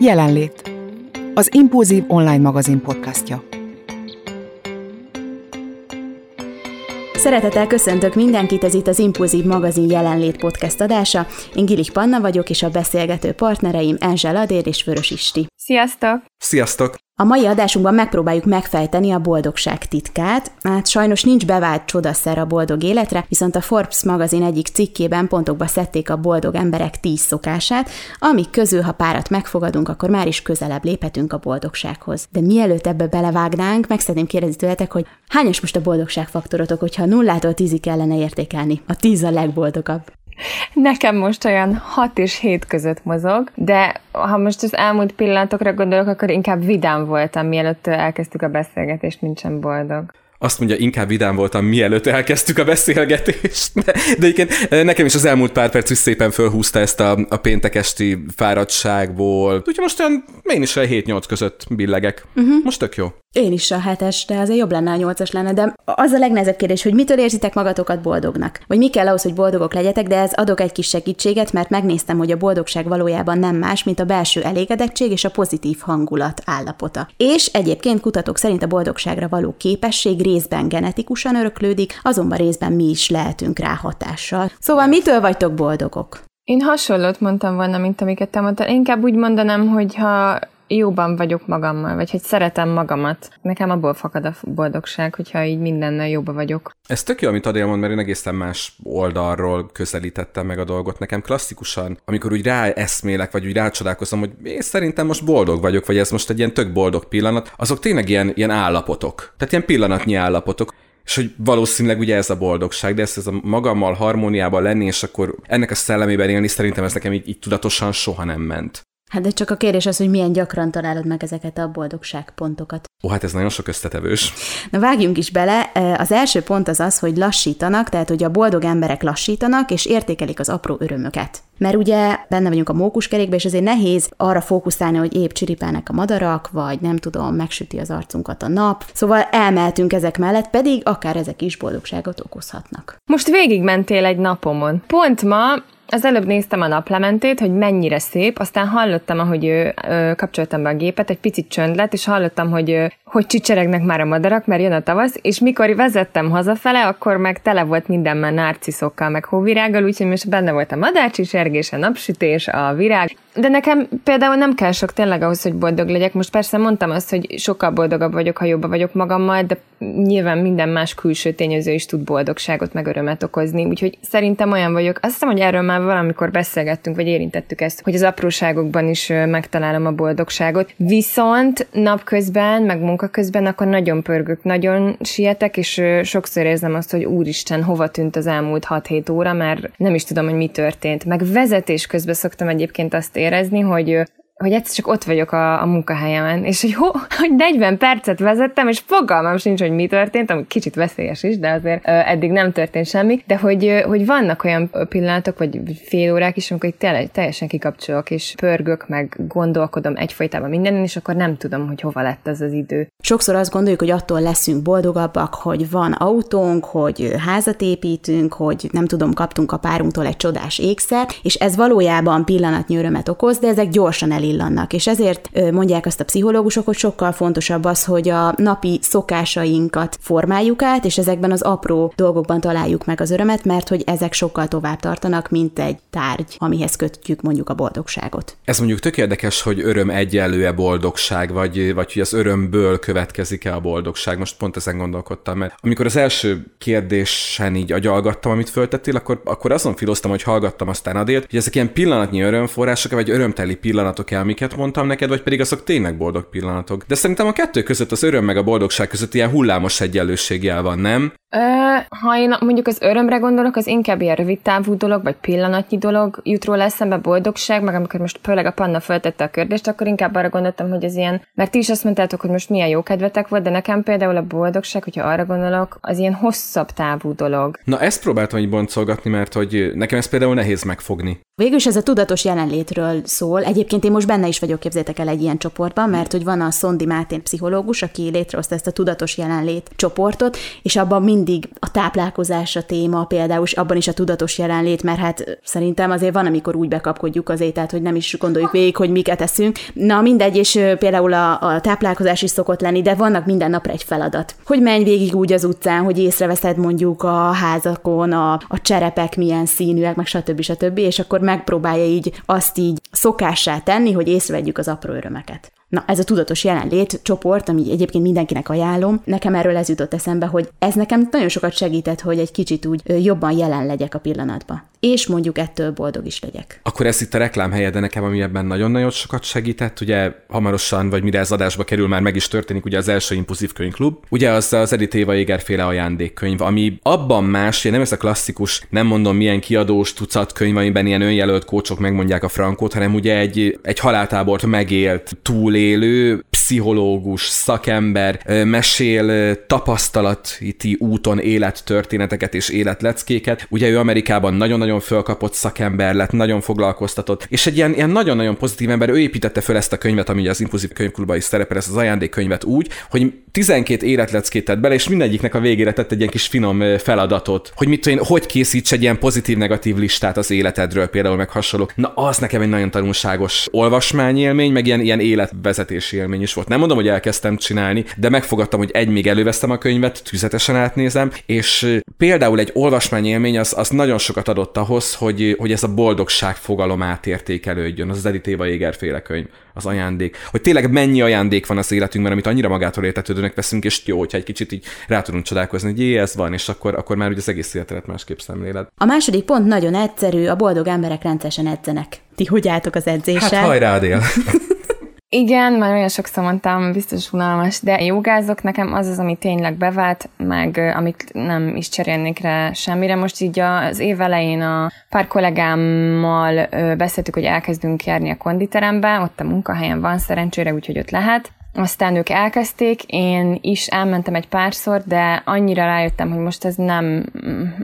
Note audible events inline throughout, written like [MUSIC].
Jelenlét. Az Impulzív online magazin podcastja. Szeretettel köszöntök mindenkit, ez itt az Impulzív magazin jelenlét podcast adása. Én Gilik Panna vagyok, és a beszélgető partnereim Enzsel Adér és Vörös Isti. Sziasztok! Sziasztok! A mai adásunkban megpróbáljuk megfejteni a boldogság titkát. Hát sajnos nincs bevált csodaszer a boldog életre, viszont a Forbes magazin egyik cikkében pontokba szedték a boldog emberek tíz szokását, amik közül, ha párat megfogadunk, akkor már is közelebb léphetünk a boldogsághoz. De mielőtt ebbe belevágnánk, meg szeretném kérdezni tőletek, hogy hányos most a boldogságfaktorotok, hogyha nullától tízig kellene értékelni? A tíz a legboldogabb. Nekem most olyan 6 és 7 között mozog, de ha most az elmúlt pillanatokra gondolok, akkor inkább vidám voltam, mielőtt elkezdtük a beszélgetést, mint sem boldog azt mondja, inkább vidám voltam, mielőtt elkezdtük a beszélgetést. De, igen, nekem is az elmúlt pár perc is szépen fölhúzta ezt a, a péntek esti fáradtságból. Úgyhogy most olyan, én is a 7-8 között billegek. Uh-huh. Most tök jó. Én is a hetes, de azért jobb lenne a nyolcas lenne, de az a legnehezebb kérdés, hogy mitől érzitek magatokat boldognak? Vagy mi kell ahhoz, hogy boldogok legyetek, de ez adok egy kis segítséget, mert megnéztem, hogy a boldogság valójában nem más, mint a belső elégedettség és a pozitív hangulat állapota. És egyébként kutatók szerint a boldogságra való képesség részben genetikusan öröklődik, azonban részben mi is lehetünk rá hatással. Szóval mitől vagytok boldogok? Én hasonlót mondtam volna, mint amiket te mondtál. Inkább úgy mondanám, hogy ha jóban vagyok magammal, vagy hogy szeretem magamat. Nekem abból fakad a boldogság, hogyha így mindennel jóban vagyok. Ez tök jó, amit Adél mond, mert én egészen más oldalról közelítettem meg a dolgot. Nekem klasszikusan, amikor úgy rá eszmélek, vagy úgy rácsodálkozom, hogy én szerintem most boldog vagyok, vagy ez most egy ilyen tök boldog pillanat, azok tényleg ilyen, ilyen állapotok. Tehát ilyen pillanatnyi állapotok és hogy valószínűleg ugye ez a boldogság, de ezt ez a magammal harmóniában lenni, és akkor ennek a szellemében élni, szerintem ez nekem így, így tudatosan soha nem ment. Hát de csak a kérdés az, hogy milyen gyakran találod meg ezeket a boldogságpontokat. Ó, hát ez nagyon sok összetevős. Na vágjunk is bele. Az első pont az az, hogy lassítanak, tehát hogy a boldog emberek lassítanak, és értékelik az apró örömöket. Mert ugye benne vagyunk a mókuskerékben, és azért nehéz arra fókuszálni, hogy épp csiripelnek a madarak, vagy nem tudom, megsüti az arcunkat a nap. Szóval elmeltünk ezek mellett, pedig akár ezek is boldogságot okozhatnak. Most végigmentél egy napomon. Pont ma az előbb néztem a naplementét, hogy mennyire szép, aztán hallottam, ahogy ő, ö, kapcsoltam be a gépet, egy picit csönd lett, és hallottam, hogy, ö, hogy csicseregnek már a madarak, mert jön a tavasz, és mikor vezettem hazafele, akkor meg tele volt mindenben narciszokkal, meg hóvirággal, úgyhogy most benne volt a madárcsicsergés, a napsütés, a virág. De nekem például nem kell sok tényleg ahhoz, hogy boldog legyek. Most persze mondtam azt, hogy sokkal boldogabb vagyok, ha jobban vagyok magammal, de nyilván minden más külső tényező is tud boldogságot, meg örömet okozni. Úgyhogy szerintem olyan vagyok. Azt hiszem, hogy erről már valamikor beszélgettünk, vagy érintettük ezt, hogy az apróságokban is megtalálom a boldogságot. Viszont napközben, meg munka közben akkor nagyon pörgök, nagyon sietek, és sokszor érzem azt, hogy úristen, hova tűnt az elmúlt 6-7 óra, mert nem is tudom, hogy mi történt. Meg vezetés közben szoktam egyébként azt érezni, hogy hogy egyszer csak ott vagyok a, a munkahelyemen, és hogy, ho, hogy 40 percet vezettem, és fogalmam sincs, hogy mi történt, ami kicsit veszélyes is, de azért ö, eddig nem történt semmi, de hogy, ö, hogy vannak olyan pillanatok, vagy fél órák is, amikor tényleg teljesen kikapcsolok, és pörgök, meg gondolkodom egyfajtában mindenen, és akkor nem tudom, hogy hova lett az az idő. Sokszor azt gondoljuk, hogy attól leszünk boldogabbak, hogy van autónk, hogy házat építünk, hogy nem tudom, kaptunk a párunktól egy csodás ékszer, és ez valójában pillanatnyi örömet okoz, de ezek gyorsan el elillannak. És ezért mondják azt a pszichológusok, hogy sokkal fontosabb az, hogy a napi szokásainkat formáljuk át, és ezekben az apró dolgokban találjuk meg az örömet, mert hogy ezek sokkal tovább tartanak, mint egy tárgy, amihez kötjük mondjuk a boldogságot. Ez mondjuk tök érdekes, hogy öröm egyenlő-e boldogság, vagy, vagy hogy az örömből következik-e a boldogság. Most pont ezen gondolkodtam, mert amikor az első kérdésen így agyalgattam, amit föltettél, akkor, akkor azon filoztam, hogy hallgattam aztán adélt, hogy ezek ilyen pillanatnyi örömforrások, vagy örömteli pillanatok el, amiket mondtam neked, vagy pedig azok tényleg boldog pillanatok. De szerintem a kettő között az öröm meg a boldogság között ilyen hullámos egyenlőségjel van, nem? Ö, ha én mondjuk az örömre gondolok, az inkább ilyen rövid távú dolog, vagy pillanatnyi dolog jut róla eszembe boldogság, meg amikor most főleg a Panna föltette a kérdést, akkor inkább arra gondoltam, hogy ez ilyen, mert ti is azt mondtátok, hogy most milyen jó kedvetek volt, de nekem például a boldogság, hogyha arra gondolok, az ilyen hosszabb távú dolog. Na ezt próbáltam így boncolgatni, mert hogy nekem ez például nehéz megfogni. Végülis ez a tudatos jelenlétről szól. Egyébként én most benne is vagyok, képzétek el egy ilyen csoportban, mert hogy van a Szondi Máté pszichológus, aki létrehozta ezt a tudatos jelenlét csoportot, és abban mind mindig a táplálkozás a téma, például és abban is a tudatos jelenlét, mert hát szerintem azért van, amikor úgy bekapkodjuk az ételt, hogy nem is gondoljuk végig, hogy miket eszünk. Na mindegy, és például a, a táplálkozás is szokott lenni, de vannak minden napra egy feladat. Hogy menj végig úgy az utcán, hogy észreveszed mondjuk a házakon, a, a cserepek milyen színűek, meg stb. stb. És akkor megpróbálja így azt így szokássá tenni, hogy észrevegyük az apró örömeket. Na, ez a tudatos jelenlét csoport, ami egyébként mindenkinek ajánlom, nekem erről ez jutott eszembe, hogy ez nekem nagyon sokat segített, hogy egy kicsit úgy jobban jelen legyek a pillanatban. És mondjuk ettől boldog is legyek. Akkor ez itt a reklám helye, de nekem ami ebben nagyon-nagyon sokat segített, ugye hamarosan, vagy mire ez adásba kerül, már meg is történik, ugye az első impulzív könyvklub. Ugye az az Edith Éva Éger féle ajándékkönyv, ami abban más, nem ez a klasszikus, nem mondom milyen kiadós tucat könyv, amiben ilyen önjelölt kócsok megmondják a frankót, hanem ugye egy, egy haláltábort megélt, túlé élő pszichológus, szakember mesél tapasztalati úton élettörténeteket és életleckéket. Ugye ő Amerikában nagyon-nagyon fölkapott szakember lett, nagyon foglalkoztatott, és egy ilyen, ilyen nagyon-nagyon pozitív ember, ő építette föl ezt a könyvet, ami az Impulzív könyvklubban is szerepel, ezt az ajándékkönyvet úgy, hogy 12 életleckét tett bele, és mindegyiknek a végére tett egy ilyen kis finom feladatot, hogy mit tudom, hogy készíts egy ilyen pozitív-negatív listát az életedről, például meg hasonlók. Na, az nekem egy nagyon tanulságos olvasmányélmény, meg ilyen, ilyen életvezetési élmény is volt. Nem mondom, hogy elkezdtem csinálni, de megfogadtam, hogy egy még elővesztem a könyvet, tüzetesen átnézem, és például egy olvasmányélmény az, az nagyon sokat adott ahhoz, hogy, hogy ez a boldogság fogalom átértékelődjön, az az Edith Éva Éger féle könyv az ajándék. Hogy tényleg mennyi ajándék van az életünkben, amit annyira magától értetődőnek veszünk, és jó, hogyha egy kicsit így rá tudunk csodálkozni, hogy jé, ez van, és akkor, akkor már ugye az egész életet másképp szemléled. A második pont nagyon egyszerű, a boldog emberek rendszeresen edzenek. Ti hogy álltok az edzéssel? Hát hajrá, Dél! [LAUGHS] Igen, már olyan sokszor mondtam, biztos unalmas, de jogázok, nekem az az, ami tényleg bevált, meg amit nem is cserélnék rá semmire. Most így az év elején a pár kollégámmal beszéltük, hogy elkezdünk járni a konditerembe, ott a munkahelyen van szerencsére, úgyhogy ott lehet, aztán ők elkezdték, én is elmentem egy párszor, de annyira rájöttem, hogy most ez nem,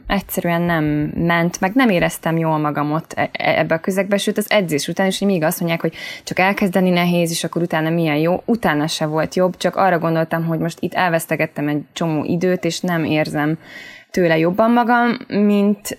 egyszerűen nem ment, meg. Nem éreztem jól magam ott e, e, ebbe a közegbe, sőt az edzés után is, hogy még azt mondják, hogy csak elkezdeni nehéz, és akkor utána milyen jó, utána se volt jobb, csak arra gondoltam, hogy most itt elvesztegettem egy csomó időt, és nem érzem tőle jobban magam, mint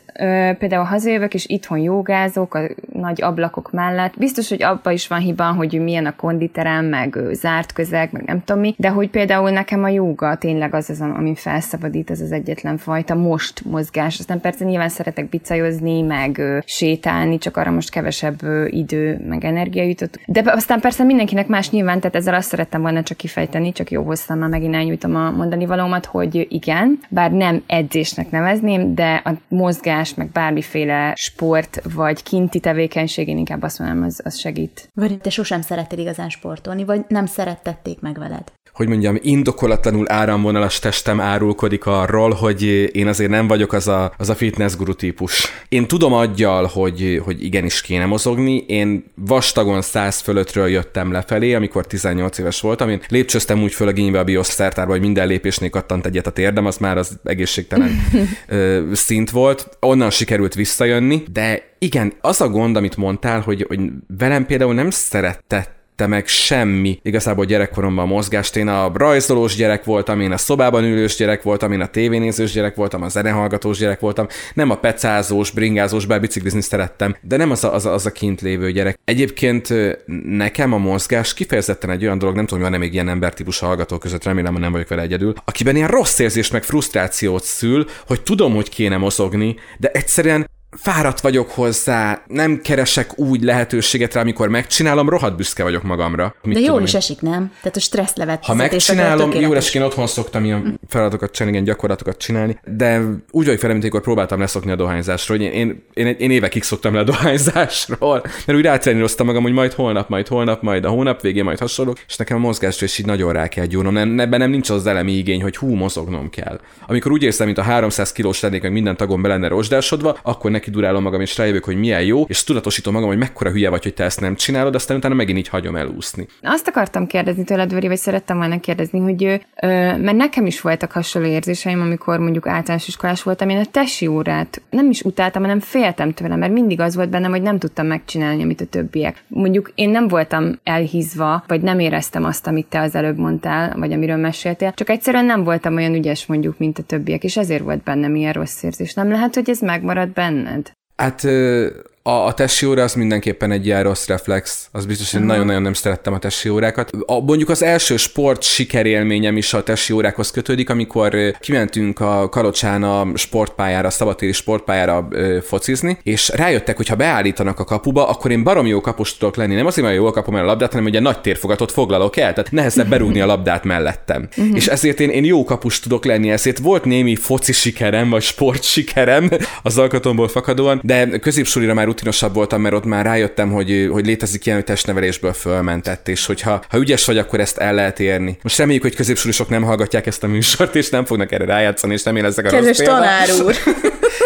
például hazajövök, és itthon jogázok a nagy ablakok mellett. Biztos, hogy abban is van hiba, hogy milyen a konditerem, meg zárt közeg, meg nem tudom mi, de hogy például nekem a joga tényleg az az, ami felszabadít, az az egyetlen fajta most mozgás. Aztán persze nyilván szeretek bicajozni, meg sétálni, csak arra most kevesebb idő, meg energia jutott. De aztán persze mindenkinek más nyilván, tehát ezzel azt szerettem volna csak kifejteni, csak jó hosszan már megint elnyújtom a mondani valómat, hogy igen, bár nem edzésnek nevezném, de a mozgás, meg bármiféle sport, vagy kinti tevékenység, én inkább azt mondom, az, az segít. Vagy te sosem szerettél igazán sportolni, vagy nem szerettették meg veled? Hogy mondjam, indokolatlanul áramvonalas testem árulkodik arról, hogy én azért nem vagyok az a, az a fitness guru típus. Én tudom aggyal, hogy, hogy igenis kéne mozogni, én vastagon 100 fölöttről jöttem lefelé, amikor 18 éves voltam, én lépcsöztem úgy föl a génybe a bioszertárba, hogy minden lépésnél kattant egyet a térdem, az már az egészségtelen [LAUGHS] szint volt. Onnan sikerült visszajönni, de igen, az a gond, amit mondtál, hogy, hogy velem például nem szeretett érte meg semmi igazából gyerekkoromban a mozgást. Én a rajzolós gyerek voltam, én a szobában ülős gyerek voltam, én a tévénézős gyerek voltam, a zenehallgatós gyerek voltam, nem a pecázós, bringázós, bár biciklizni szerettem, de nem az a, az, a, az a kint lévő gyerek. Egyébként nekem a mozgás kifejezetten egy olyan dolog, nem tudom, van-e még ilyen embertípus hallgató között, remélem, hogy nem vagyok vele egyedül, akiben ilyen rossz érzés meg frusztrációt szül, hogy tudom, hogy kéne mozogni, de egyszerűen fáradt vagyok hozzá, nem keresek úgy lehetőséget rá, amikor megcsinálom, rohadt büszke vagyok magamra. Mit De jól tudom, is esik, nem? Tehát a stressz levet. Ha megcsinálom, jó esik, én otthon szoktam ilyen feladatokat csinálni, ilyen gyakorlatokat csinálni, de úgy vagyok fel, mint amikor próbáltam leszokni a dohányzásról, hogy én, én, én, én évekig szoktam le a dohányzásról, mert úgy rátreníroztam magam, hogy majd holnap, majd holnap, majd a hónap végén majd hasonlók, és nekem a mozgásra is így nagyon rá kell gyúrnom. Nem, ebben nem nincs az elemi igény, hogy hú, mozognom kell. Amikor úgy érzem, mint a 300 kilós lennék, meg minden tagom be lenne rozsdásodva, akkor neki durálom magam, és rájövök, hogy milyen jó, és tudatosítom magam, hogy mekkora hülye vagy, hogy te ezt nem csinálod, aztán utána megint így hagyom elúszni. Azt akartam kérdezni tőled, Veri, vagy szerettem volna kérdezni, hogy ö, mert nekem is voltak hasonló érzéseim, amikor mondjuk általános iskolás voltam, én a tesi órát nem is utáltam, hanem féltem tőle, mert mindig az volt bennem, hogy nem tudtam megcsinálni, amit a többiek. Mondjuk én nem voltam elhízva, vagy nem éreztem azt, amit te az előbb mondtál, vagy amiről meséltél, csak egyszerűen nem voltam olyan ügyes mondjuk, mint a többiek, és ezért volt bennem ilyen rossz érzés. Nem lehet, hogy ez megmarad benned? Hát a, a tesi óra az mindenképpen egy ilyen rossz reflex. Az biztos, hogy nagyon-nagyon nem szerettem a tesi órákat. A, mondjuk az első sport sikerélményem is a tesi órákhoz kötődik, amikor kimentünk a Kalocsán a sportpályára, a szabadtéri sportpályára focizni, és rájöttek, hogy ha beállítanak a kapuba, akkor én barom jó kapus tudok lenni. Nem azért, mert jól kapom el a labdát, hanem ugye nagy térfogatot foglalok el, tehát nehezebb [LAUGHS] berúgni a labdát mellettem. Mhm. és ezért én, én jó kapus tudok lenni, ezért volt némi foci sikerem, vagy sport sikerem az alkatomból fakadóan, de középsulira már rutinosabb voltam, mert ott már rájöttem, hogy, hogy létezik ilyen, hogy testnevelésből fölmentett, és hogyha ha ügyes vagy, akkor ezt el lehet érni. Most reméljük, hogy középsulisok nem hallgatják ezt a műsort, és nem fognak erre rájátszani, és nem én a Kedves rossz tanár úr! [LAUGHS]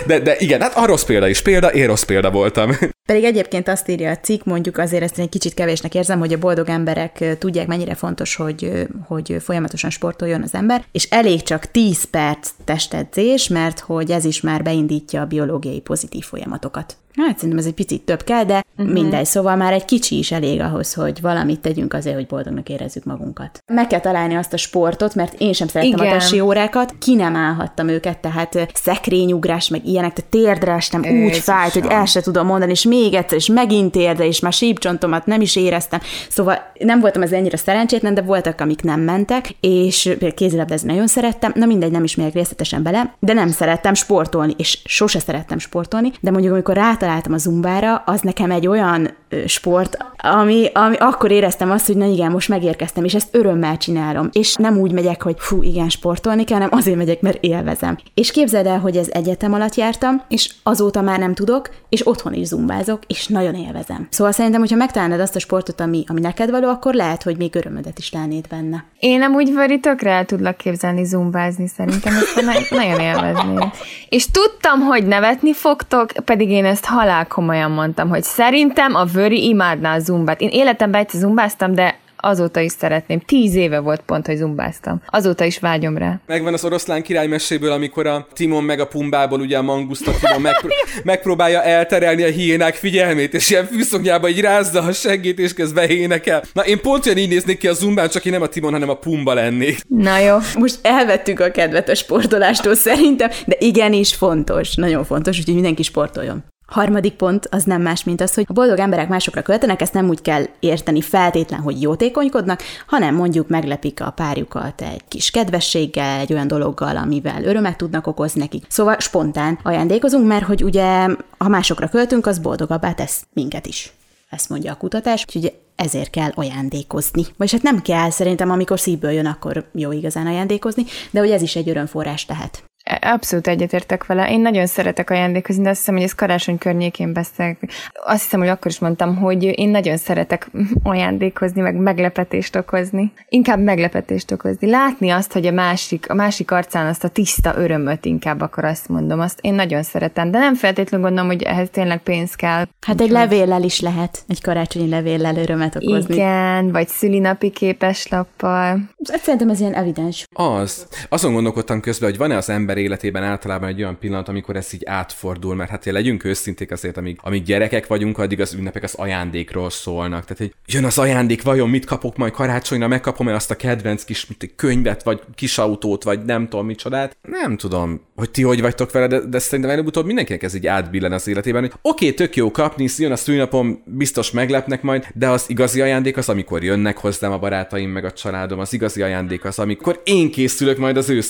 De, de igen, hát a rossz példa is példa, én rossz példa voltam. [LAUGHS] Pedig egyébként azt írja a cikk, mondjuk azért ezt egy kicsit kevésnek érzem, hogy a boldog emberek tudják, mennyire fontos, hogy, hogy folyamatosan sportoljon az ember, és elég csak 10 perc testedzés, mert hogy ez is már beindítja a biológiai pozitív folyamatokat. Hát szerintem ez egy picit több kell, de uh-huh. mindegy, szóval már egy kicsi is elég ahhoz, hogy valamit tegyünk azért, hogy boldognak érezzük magunkat. Meg kell találni azt a sportot, mert én sem szerettem Igen. a tesi órákat, ki nem állhattam őket, tehát szekrényugrás, meg ilyenek, tehát térdre estem úgy fájt, hogy el se tudom mondani, és még egyszer, és megint térdre, és már sípcsontomat nem is éreztem. Szóval nem voltam az ennyire szerencsétlen, de voltak, amik nem mentek, és kézilabdázni nagyon szerettem, na mindegy, nem is megyek részletesen bele, de nem szerettem sportolni, és sose szerettem sportolni, de mondjuk amikor rátaláltam a zumbára, az nekem egy olyan sport, ami, ami akkor éreztem azt, hogy na igen, most megérkeztem, és ezt örömmel csinálom. És nem úgy megyek, hogy fú, igen, sportolni kell, hanem azért megyek, mert élvezem. És képzeld el, hogy ez egyetem alatt jártam, és azóta már nem tudok, és otthon is zumbázok, és nagyon élvezem. Szóval szerintem, hogyha megtalálnád azt a sportot, ami, ami neked való, akkor lehet, hogy még örömödet is lelnéd benne. Én nem úgy Veri, tökre el tudlak képzelni zumbázni, szerintem ezt na- nagyon élvezni. És tudtam, hogy nevetni fogtok, pedig én ezt halál komolyan mondtam, hogy szerintem a Vöri imádná a zumbát. Én életemben egyszer zumbáztam, de azóta is szeretném. Tíz éve volt pont, hogy zumbáztam. Azóta is vágyom rá. Megvan az oroszlán király meséből, amikor a Timon meg a Pumbából, ugye a Mangusta Timon megpró- [LAUGHS] megpróbálja elterelni a hiénák figyelmét, és ilyen fűszonyába így rázza a seggét, és közben énekel. Na én pont olyan így néznék ki a zumbán, csak én nem a Timon, hanem a Pumba lennék. Na jó. Most elvettük a kedvet a sportolástól szerintem, de igenis fontos, nagyon fontos, úgyhogy mindenki sportoljon. Harmadik pont az nem más, mint az, hogy a boldog emberek másokra költenek, ezt nem úgy kell érteni feltétlen, hogy jótékonykodnak, hanem mondjuk meglepik a párjukat egy kis kedvességgel, egy olyan dologgal, amivel örömet tudnak okozni nekik. Szóval spontán ajándékozunk, mert hogy ugye, ha másokra költünk, az boldogabbá tesz minket is. Ezt mondja a kutatás, úgyhogy ezért kell ajándékozni. Vagyis hát nem kell, szerintem amikor szívből jön, akkor jó igazán ajándékozni, de hogy ez is egy örömforrás tehet. Abszolút egyetértek vele. Én nagyon szeretek ajándékozni, de azt hiszem, hogy ez karácsony környékén beszélek. Azt hiszem, hogy akkor is mondtam, hogy én nagyon szeretek [LAUGHS] ajándékozni, meg meglepetést okozni. Inkább meglepetést okozni. Látni azt, hogy a másik, a másik arcán azt a tiszta örömöt inkább akkor azt mondom. Azt én nagyon szeretem, de nem feltétlenül gondolom, hogy ehhez tényleg pénz kell. Hát egy levéllel is lehet, egy karácsonyi levéllel örömet okozni. Igen, vagy szülinapi képeslappal. Szerintem ez ilyen evidens. Az. Azon gondolkodtam közben, hogy van-e az ember ember életében általában egy olyan pillanat, amikor ez így átfordul, mert hát legyünk őszinték azért, amíg, amíg gyerekek vagyunk, addig az ünnepek az ajándékról szólnak. Tehát, hogy jön az ajándék, vajon mit kapok majd karácsonyra, megkapom-e azt a kedvenc kis mit, könyvet, vagy kis autót, vagy nem tudom micsodát. Nem tudom, hogy ti hogy vagytok vele, de, de szerintem előbb-utóbb mindenkinek ez így átbillen az életében, hogy oké, okay, tök jó kapni, jön a szülinapom, biztos meglepnek majd, de az igazi ajándék az, amikor jönnek hozzám a barátaim, meg a családom, az igazi ajándék az, amikor én készülök majd az ő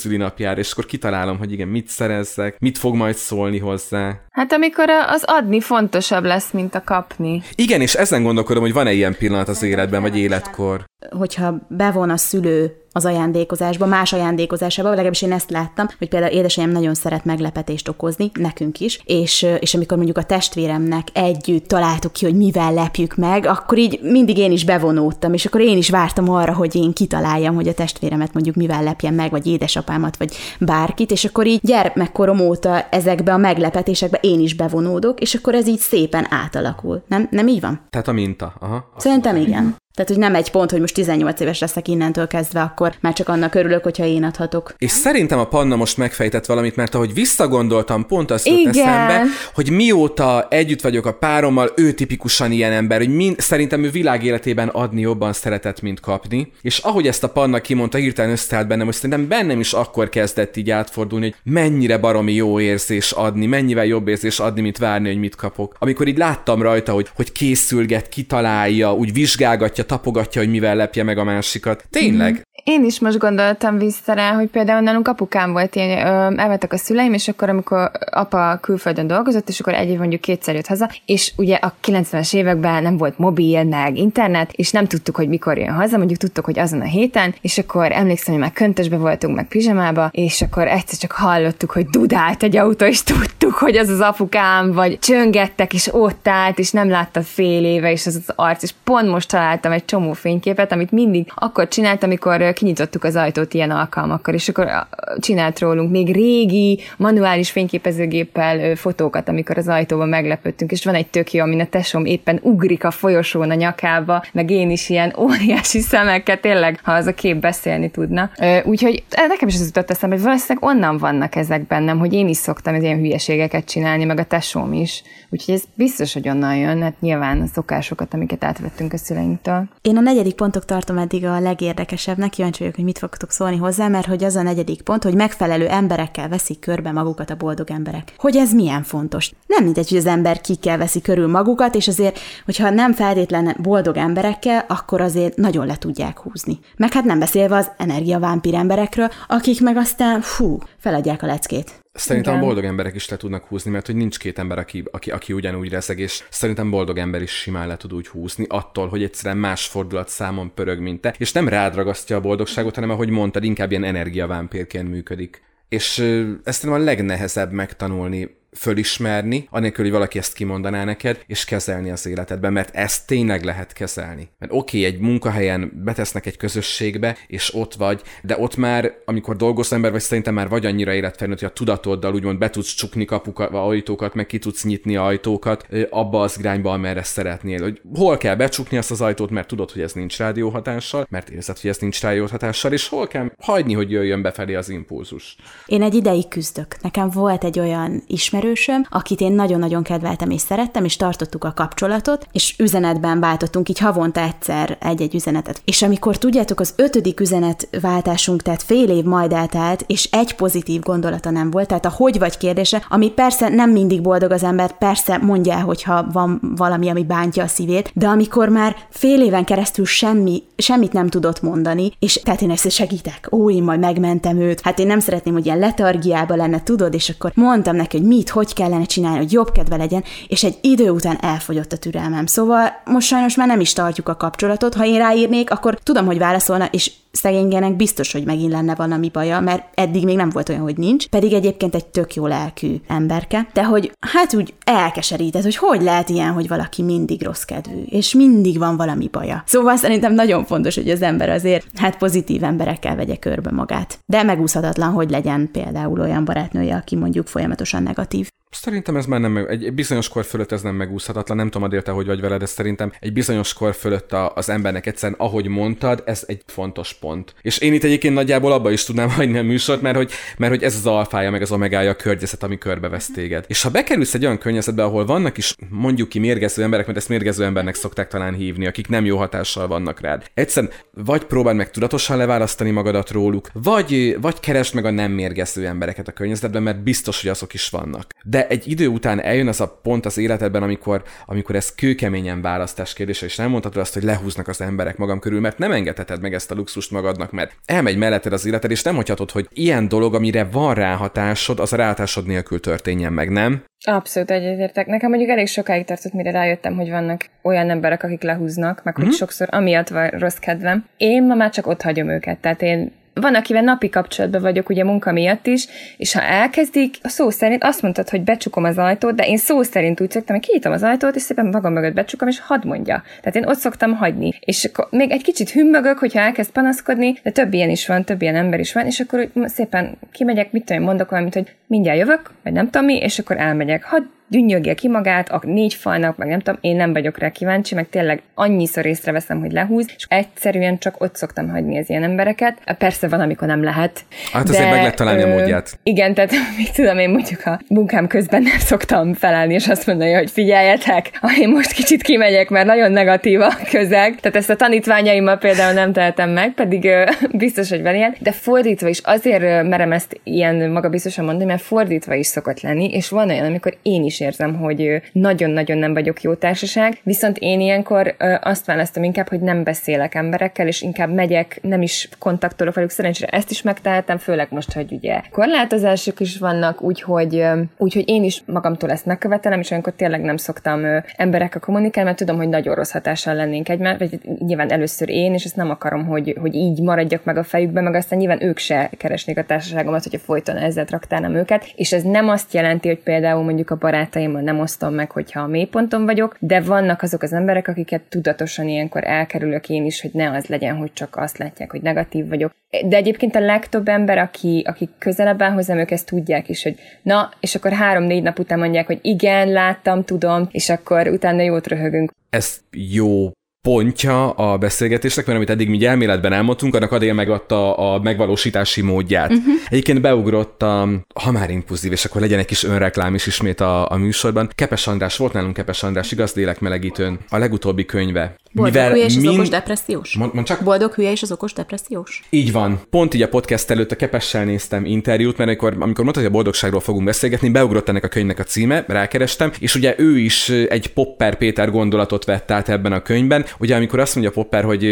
és akkor kitalálom, tudom, hogy igen, mit szerezzek, mit fog majd szólni hozzá. Hát amikor az adni fontosabb lesz, mint a kapni. Igen, és ezen gondolkodom, hogy van-e ilyen pillanat az életben, vagy életkor. Hogyha bevon a szülő az ajándékozásba, más ajándékozásában, legalábbis én ezt láttam, hogy például édesanyám nagyon szeret meglepetést okozni, nekünk is, és, és amikor mondjuk a testvéremnek együtt találtuk ki, hogy mivel lepjük meg, akkor így mindig én is bevonódtam, és akkor én is vártam arra, hogy én kitaláljam, hogy a testvéremet mondjuk mivel lepjem meg, vagy édesapámat, vagy bárkit, és akkor így gyermekkorom óta ezekbe a meglepetésekbe én is bevonódok, és akkor ez így szépen átalakul. Nem, nem így van? Tehát a minta. Aha. Szerintem igen. Tehát, hogy nem egy pont, hogy most 18 éves leszek innentől kezdve, akkor már csak annak örülök, hogyha én adhatok. És szerintem a Panna most megfejtett valamit, mert ahogy visszagondoltam, pont azt jutott eszembe, hogy mióta együtt vagyok a párommal, ő tipikusan ilyen ember, hogy mind, szerintem ő világéletében adni jobban szeretett, mint kapni. És ahogy ezt a Panna kimondta, hirtelen összeállt bennem, hogy szerintem bennem is akkor kezdett így átfordulni, hogy mennyire baromi jó érzés adni, mennyivel jobb érzés adni, mint várni, hogy mit kapok. Amikor így láttam rajta, hogy, hogy készülget, kitalálja, úgy vizsgálgatja tapogatja, hogy mivel lepje meg a másikat. Tényleg? Én is most gondoltam vissza rá, hogy például nálunk apukám volt ilyen, ö, elvettek a szüleim, és akkor amikor apa külföldön dolgozott, és akkor egy év mondjuk kétszer jött haza, és ugye a 90-es években nem volt mobil, meg internet, és nem tudtuk, hogy mikor jön haza, mondjuk tudtuk, hogy azon a héten, és akkor emlékszem, hogy már köntösbe voltunk, meg pizsamába, és akkor egyszer csak hallottuk, hogy dudált egy autó, és tudtuk, hogy az az apukám, vagy csöngettek, és ott állt, és nem látta fél éve, és az az arc, és pont most találtam egy csomó fényképet, amit mindig akkor csináltam, amikor kinyitottuk az ajtót ilyen alkalmakkor, és akkor csinált rólunk még régi, manuális fényképezőgéppel fotókat, amikor az ajtóban meglepődtünk, és van egy tök jó, amin a tesom éppen ugrik a folyosón a nyakába, meg én is ilyen óriási szemekkel, tényleg, ha az a kép beszélni tudna. Úgyhogy nekem is az jutott eszembe, hogy valószínűleg onnan vannak ezek bennem, hogy én is szoktam az ilyen hülyeségeket csinálni, meg a tesóm is. Úgyhogy ez biztos, hogy onnan jön, hát nyilván a szokásokat, amiket átvettünk a szüleinktől. Én a negyedik pontok tartom eddig a legérdekesebbnek, kíváncsi vagyok, hogy mit fogtok szólni hozzá, mert hogy az a negyedik pont, hogy megfelelő emberekkel veszik körbe magukat a boldog emberek. Hogy ez milyen fontos. Nem mindegy, hogy az ember kikkel veszi körül magukat, és azért, hogyha nem feltétlen boldog emberekkel, akkor azért nagyon le tudják húzni. Meg hát nem beszélve az energiavámpír emberekről, akik meg aztán, fú, feladják a leckét. Szerintem Igen. boldog emberek is le tudnak húzni, mert hogy nincs két ember, aki, aki, aki ugyanúgy rezeg, és szerintem boldog ember is simán le tud úgy húzni, attól, hogy egyszerűen más fordulat számon pörög, mint te, és nem rád ragasztja a boldogságot, hanem ahogy mondtad, inkább ilyen energiavámpérként működik. És ezt nem a legnehezebb megtanulni fölismerni, anélkül, hogy valaki ezt kimondaná neked, és kezelni az életedben, mert ezt tényleg lehet kezelni. Mert oké, okay, egy munkahelyen betesznek egy közösségbe, és ott vagy, de ott már, amikor dolgozó ember vagy, szerintem már vagy annyira életfelnőtt, hogy a tudatoddal úgymond be tudsz csukni kapukat, ajtókat, meg ki tudsz nyitni ajtókat abba az irányba, amerre szeretnél. Hogy hol kell becsukni azt az ajtót, mert tudod, hogy ez nincs rádióhatással, mert érzed, hogy ez nincs rádióhatással, és hol kell hagyni, hogy jöjjön befelé az impulzus. Én egy ideig küzdök. Nekem volt egy olyan ismerő, ismerősöm, akit én nagyon-nagyon kedveltem és szerettem, és tartottuk a kapcsolatot, és üzenetben váltottunk így havonta egyszer egy-egy üzenetet. És amikor tudjátok, az ötödik üzenetváltásunk, tehát fél év majd eltelt, és egy pozitív gondolata nem volt, tehát a hogy vagy kérdése, ami persze nem mindig boldog az ember, persze mondja el, hogyha van valami, ami bántja a szívét, de amikor már fél éven keresztül semmi, semmit nem tudott mondani, és tehát én ezt segítek, ó, én majd megmentem őt, hát én nem szeretném, hogy ilyen letargiába lenne, tudod, és akkor mondtam neki, hogy mit, hogy kellene csinálni, hogy jobb kedve legyen, és egy idő után elfogyott a türelmem. Szóval most sajnos már nem is tartjuk a kapcsolatot. Ha én ráírnék, akkor tudom, hogy válaszolna, és szegénygenek biztos, hogy megint lenne valami baja, mert eddig még nem volt olyan, hogy nincs, pedig egyébként egy tök jó lelkű emberke, de hogy hát úgy elkeserített, hogy hogy lehet ilyen, hogy valaki mindig rossz kedvű, és mindig van valami baja. Szóval szerintem nagyon fontos, hogy az ember azért hát pozitív emberekkel vegye körbe magát. De megúszhatatlan, hogy legyen például olyan barátnője, aki mondjuk folyamatosan negatív. Szerintem ez már nem, egy bizonyos kor fölött ez nem megúszhatatlan, nem tudom, Adél, te hogy vagy veled, de szerintem egy bizonyos kor fölött a, az embernek egyszerűen, ahogy mondtad, ez egy fontos pont. És én itt egyébként nagyjából abba is tudnám hagyni a műsort, mert hogy, mert hogy ez az alfája, meg az omegája a környezet, ami körbevesz téged. És ha bekerülsz egy olyan környezetbe, ahol vannak is mondjuk ki mérgező emberek, mert ezt mérgező embernek szokták talán hívni, akik nem jó hatással vannak rád. Egyszerűen vagy próbáld meg tudatosan leválasztani magadat róluk, vagy, vagy keresd meg a nem mérgező embereket a környezetben, mert biztos, hogy azok is vannak. De de egy idő után eljön az a pont az életedben, amikor, amikor ez kőkeményen választás kérdése, és nem mondhatod azt, hogy lehúznak az emberek magam körül, mert nem engedheted meg ezt a luxust magadnak, mert elmegy melletted az életed, és nem hagyhatod, hogy ilyen dolog, amire van ráhatásod, az a ráhatásod nélkül történjen meg, nem? Abszolút egyetértek. Nekem mondjuk elég sokáig tartott, mire rájöttem, hogy vannak olyan emberek, akik lehúznak, meg hogy mm. sokszor amiatt van rossz kedvem. Én ma már csak ott hagyom őket. Tehát én van, akivel napi kapcsolatban vagyok, ugye munka miatt is, és ha elkezdik, a szó szerint azt mondtad, hogy becsukom az ajtót, de én szó szerint úgy szoktam, hogy kinyitom az ajtót, és szépen magam mögött becsukom, és hadd mondja. Tehát én ott szoktam hagyni. És akkor még egy kicsit hümmögök, hogyha elkezd panaszkodni, de több ilyen is van, több ilyen ember is van, és akkor szépen kimegyek, mit tudom, mondok valamit, hogy mindjárt jövök, vagy nem tudom mi, és akkor elmegyek. Hadd gyűnyögje ki magát, a négy falnak, meg nem tudom, én nem vagyok rá kíváncsi, meg tényleg annyiszor észreveszem, hogy lehúz, és egyszerűen csak ott szoktam hagyni az ilyen embereket. Persze van, amikor nem lehet. Hát azért de, meg lehet találni ö, a módját. Igen, tehát [LAUGHS] mit tudom, én mondjuk a munkám közben nem szoktam felállni, és azt mondani, hogy figyeljetek, ha én most kicsit kimegyek, mert nagyon negatív a közeg. Tehát ezt a tanítványaimmal például nem tehetem meg, pedig ö, [LAUGHS] biztos, hogy van ilyen. De fordítva is azért merem ezt ilyen magabiztosan mondani, mert fordítva is szokott lenni, és van olyan, amikor én is is érzem, hogy nagyon-nagyon nem vagyok jó társaság, viszont én ilyenkor azt választom inkább, hogy nem beszélek emberekkel, és inkább megyek, nem is kontaktolok velük. Szerencsére ezt is megtehetem, főleg most, hogy ugye korlátozások is vannak, úgyhogy, úgyhogy én is magamtól ezt megkövetelem, és olyankor tényleg nem szoktam emberekkel kommunikálni, mert tudom, hogy nagyon rossz hatással lennénk egymás, vagy nyilván először én, és ezt nem akarom, hogy, hogy így maradjak meg a fejükben, meg aztán nyilván ők se keresnék a társaságomat, hogyha folyton ezzel traktálnám őket, és ez nem azt jelenti, hogy például mondjuk a barát barátaimmal nem osztom meg, hogyha a mélyponton vagyok, de vannak azok az emberek, akiket tudatosan ilyenkor elkerülök én is, hogy ne az legyen, hogy csak azt látják, hogy negatív vagyok. De egyébként a legtöbb ember, aki, aki közelebb áll hozzám, ők ezt tudják is, hogy na, és akkor három-négy nap után mondják, hogy igen, láttam, tudom, és akkor utána jót röhögünk. Ez jó pontja a beszélgetésnek, mert amit eddig mi elméletben elmondtunk, annak Adél megadta a megvalósítási módját. Uh-huh. Egyébként beugrott a, ha már impulzív, és akkor legyen egy kis önreklám is ismét a, a műsorban. Kepes András, volt nálunk Kepes András, igaz lélekmelegítőn, a legutóbbi könyve. Boldog Mivel hülye és mind... az okos depressziós? Mond, mond csak... Boldog hülye és az okos depressziós? Így van. Pont így a podcast előtt a Kepessel néztem interjút, mert amikor, amikor mondta, hogy a boldogságról fogunk beszélgetni, beugrott ennek a könyvnek a címe, rákerestem, és ugye ő is egy Popper Péter gondolatot vett át ebben a könyvben, Ugye amikor azt mondja Popper, hogy,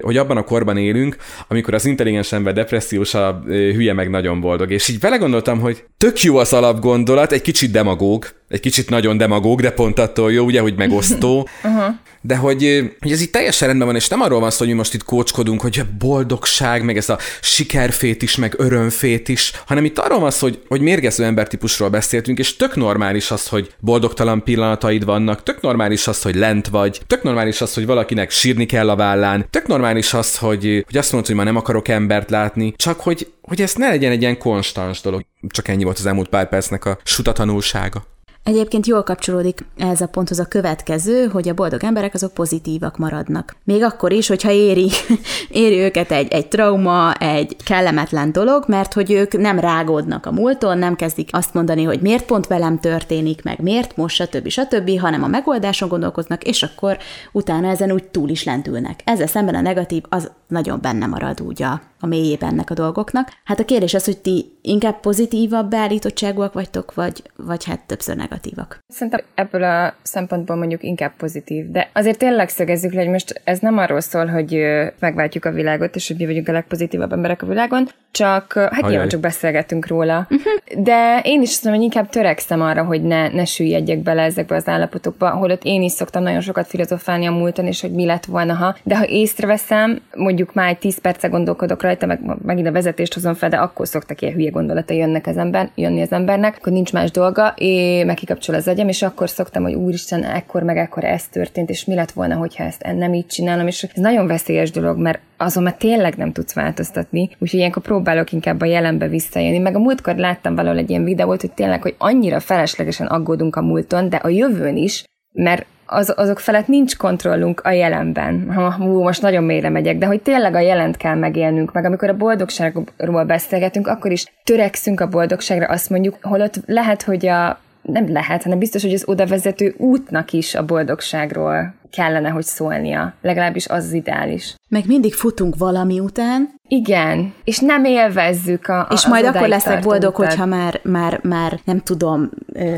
hogy abban a korban élünk, amikor az intelligens ember depressziós, a hülye meg nagyon boldog. És így belegondoltam, hogy tök jó az alapgondolat, egy kicsit demagóg, egy kicsit nagyon demagóg, de pont attól jó, ugye, hogy megosztó. [LAUGHS] uh-huh. De hogy, hogy ez itt teljesen rendben van, és nem arról van szó, hogy mi most itt kócskodunk, hogy a boldogság, meg ez a sikerfét is, meg örömfét is, hanem itt arról van szó, hogy, hogy mérgező embertípusról beszéltünk, és tök normális az, hogy boldogtalan pillanataid vannak, tök normális az, hogy lent vagy, tök normális az, hogy valakinek sírni kell a vállán, tök normális az, hogy, hogy azt mondod, hogy ma nem akarok embert látni, csak hogy, hogy ez ne legyen egy ilyen konstans dolog. Csak ennyi volt az elmúlt pár percnek a suta tanulsága. Egyébként jól kapcsolódik ez a ponthoz a következő, hogy a boldog emberek azok pozitívak maradnak. Még akkor is, hogyha éri, [LAUGHS] éri őket egy, egy trauma, egy kellemetlen dolog, mert hogy ők nem rágódnak a múlton, nem kezdik azt mondani, hogy miért pont velem történik, meg miért most, stb. stb., hanem a megoldáson gondolkoznak, és akkor utána ezen úgy túl is lentülnek. Ezzel szemben a negatív az nagyon benne marad úgy a, a mélyében ennek a dolgoknak. Hát a kérdés az, hogy ti inkább pozitívabb beállítottságúak vagytok, vagy, vagy hát többször negatívak? Szerintem ebből a szempontból mondjuk inkább pozitív, de azért tényleg szögezzük le, hogy most ez nem arról szól, hogy megváltjuk a világot, és hogy mi vagyunk a legpozitívabb emberek a világon, csak, hát Ajaj. nyilván csak beszélgetünk róla. Uh-huh. De én is azt mondom, hogy inkább törekszem arra, hogy ne, ne süllyedjek bele ezekbe az állapotokba, holott én is szoktam nagyon sokat filozofálni a múlton, és hogy mi lett volna, ha. De ha észreveszem, mondjuk már egy 10 perce gondolkodok rajta, meg megint a vezetést hozom fel, de akkor szoktak ilyen hülye gondolatai jönnek az ember, jönni az embernek, akkor nincs más dolga, és meg kikapcsol az agyam, és akkor szoktam, hogy úristen, ekkor meg ekkor ez történt, és mi lett volna, hogyha ezt nem így csinálom, és ez nagyon veszélyes dolog, mert azon már tényleg nem tudsz változtatni, úgyhogy ilyenkor próbálok inkább a jelenbe visszajönni. Meg a múltkor láttam valahol egy ilyen videót, hogy tényleg, hogy annyira feleslegesen aggódunk a múlton, de a jövőn is, mert az, azok felett nincs kontrollunk a jelenben. Ha, hú, most nagyon mélyre megyek, de hogy tényleg a jelent kell megélnünk, meg amikor a boldogságról beszélgetünk, akkor is törekszünk a boldogságra, azt mondjuk, holott lehet, hogy a nem lehet, hanem biztos, hogy az oda vezető útnak is a boldogságról kellene, hogy szólnia. Legalábbis az az ideális. Meg mindig futunk valami után. Igen, és nem élvezzük a, a És majd akkor leszek boldog, utat. hogyha már, már, már nem tudom,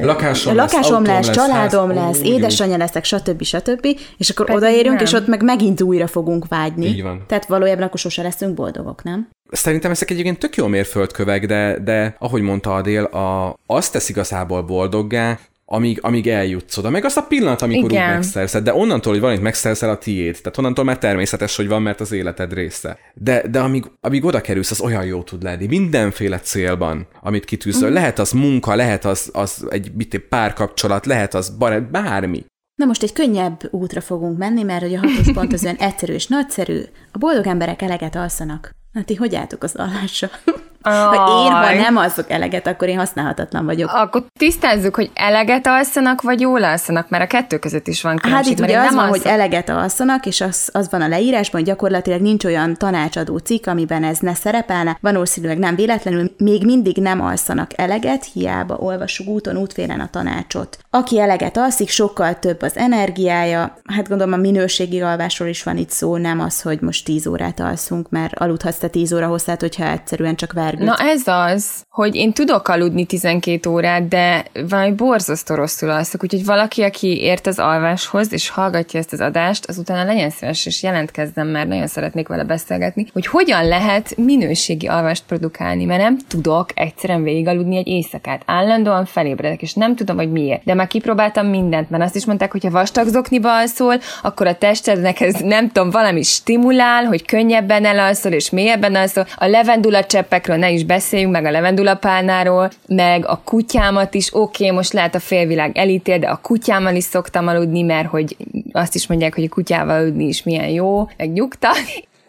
lakásom, lakásom lesz, lesz, lesz családom ház, lesz, úgy, édesanyja leszek, stb. stb. És akkor Pedig odaérünk, nem. és ott meg megint újra fogunk vágyni. Így van. Tehát valójában akkor sose leszünk boldogok, nem? Szerintem ezek egyébként tök jó mérföldkövek, de, de ahogy mondta Adél, a, azt tesz igazából boldoggá, amíg, amíg eljutsz oda. Meg azt a pillanat, amikor Igen. úgy megszerzed. De onnantól, hogy valamit megszerzel a tiéd. Tehát onnantól már természetes, hogy van, mert az életed része. De, de amíg, amíg oda kerülsz, az olyan jó tud lenni. Mindenféle célban, amit kitűzöl. Mm. Lehet az munka, lehet az, az egy mit, párkapcsolat, lehet az barát, bármi. Na most egy könnyebb útra fogunk menni, mert hogy a hatos [LAUGHS] pont az olyan egyszerű és nagyszerű. A boldog emberek eleget alszanak. Na ti hogy álltok az alvással? Ha én, ha nem alszok eleget, akkor én használhatatlan vagyok. Akkor tisztázzuk, hogy eleget alszanak, vagy jól alszanak, mert a kettő között is van Hát különbség. itt mert ugye az nem van, hogy eleget alszanak, és az, az van a leírásban, hogy gyakorlatilag nincs olyan tanácsadó cikk, amiben ez ne szerepelne. Valószínűleg nem véletlenül, még mindig nem alszanak eleget, hiába olvassuk úton, útfélen a tanácsot. Aki eleget alszik, sokkal több az energiája. Hát gondolom a minőségi alvásról is van itt szó, nem az, hogy most 10 órát alszunk, mert aludhatsz te 10 óra hosszát, hogyha egyszerűen csak vergőt. Na ez az, hogy én tudok aludni 12 órát, de valami borzasztó rosszul alszok, úgyhogy valaki, aki ért az alváshoz, és hallgatja ezt az adást, az utána legyen szíves, és jelentkezzem, mert nagyon szeretnék vele beszélgetni, hogy hogyan lehet minőségi alvást produkálni, mert nem tudok egyszerűen végigaludni egy éjszakát. Állandóan felébredek, és nem tudom, hogy miért. De már kipróbáltam mindent, mert azt is mondták, hogy ha vastag zokniba alszol, akkor a testednek ez nem tudom, valami stimulál, hogy könnyebben elalszol, és mélyebben alszol. A levendula cseppekről ne is beszéljünk, meg a levendulapálnáról, meg a kutyámat is, oké, okay, most lehet a félvilág elítél, de a kutyámmal is szoktam aludni, mert hogy azt is mondják, hogy a kutyával aludni is milyen jó, meg nyugta.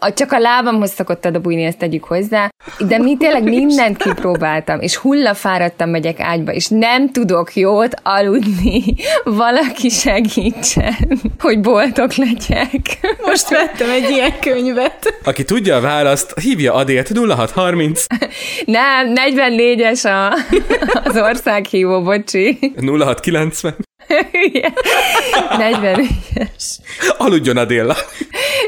A- Csak a lábamhoz szokott oda bújni, ezt tegyük hozzá. De mi tényleg mindent kipróbáltam, és hullafáradtam megyek ágyba, és nem tudok jót aludni. Valaki segítsen, hogy boldog legyek. Most vettem egy ilyen könyvet. Aki tudja a választ, hívja Adélt 0630 Nem, 44-es a, az országhívó, bocsi. 0690 Hülye. 44-es. Aludjon Adélla.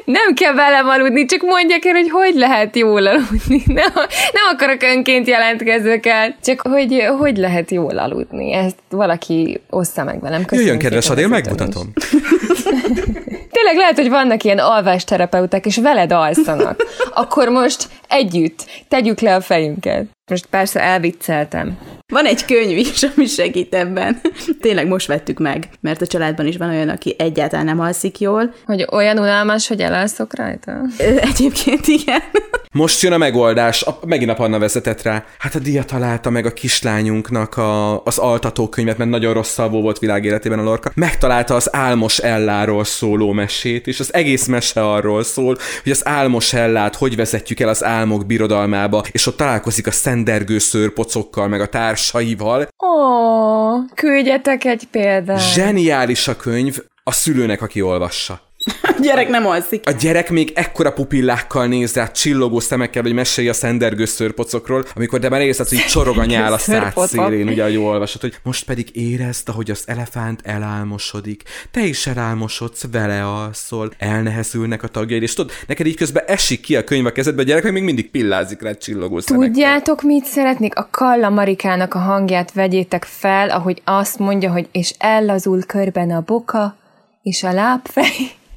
Nem kell velem aludni, csak mondják el, hogy hogy lehet jól aludni. Nem, nem akarok önként jelentkezőket, csak hogy hogy lehet jól aludni. Ezt valaki ossza meg velem. Köszönöm Jöjjön, kedves Adél, megmutatom. Tényleg lehet, hogy vannak ilyen alvásterapeuták, és veled alszanak. Akkor most együtt tegyük le a fejünket. Most persze elvicceltem. Van egy könyv is, ami segít ebben. [LAUGHS] Tényleg most vettük meg, mert a családban is van olyan, aki egyáltalán nem alszik jól. Hogy olyan unalmas, hogy elalszok rajta? Egyébként igen. [LAUGHS] Most jön a megoldás, a, megint a Panna vezetett rá. Hát a dia találta meg a kislányunknak a, az altatókönyvet, mert nagyon rosszalvó volt világéletében a Lorca. Megtalálta az Álmos Elláról szóló mesét, és az egész mese arról szól, hogy az Álmos Ellát hogy vezetjük el az álmok birodalmába, és ott találkozik a szendergő szőrpocokkal, meg a társaival. Ó, küldjetek egy példát. Zseniális a könyv a szülőnek, aki olvassa. A gyerek nem alszik. A gyerek még ekkora pupillákkal néz rá, csillogó szemekkel, hogy mesélje a szendergő szőrpocokról, amikor de már érzed, hogy csorog a nyál a szád szélén, ugye, ahogy olvasod, hogy most pedig érezd, ahogy az elefánt elálmosodik, te is elálmosodsz, vele alszol, elnehezülnek a tagjaid, és tudod, neked így közben esik ki a könyv a kezedbe, a gyerek még mindig pillázik rá csillogó szemekkel. Tudjátok, mit szeretnék? A Kalla Marikának a hangját vegyétek fel, ahogy azt mondja, hogy és ellazul körben a boka, és a lábfej,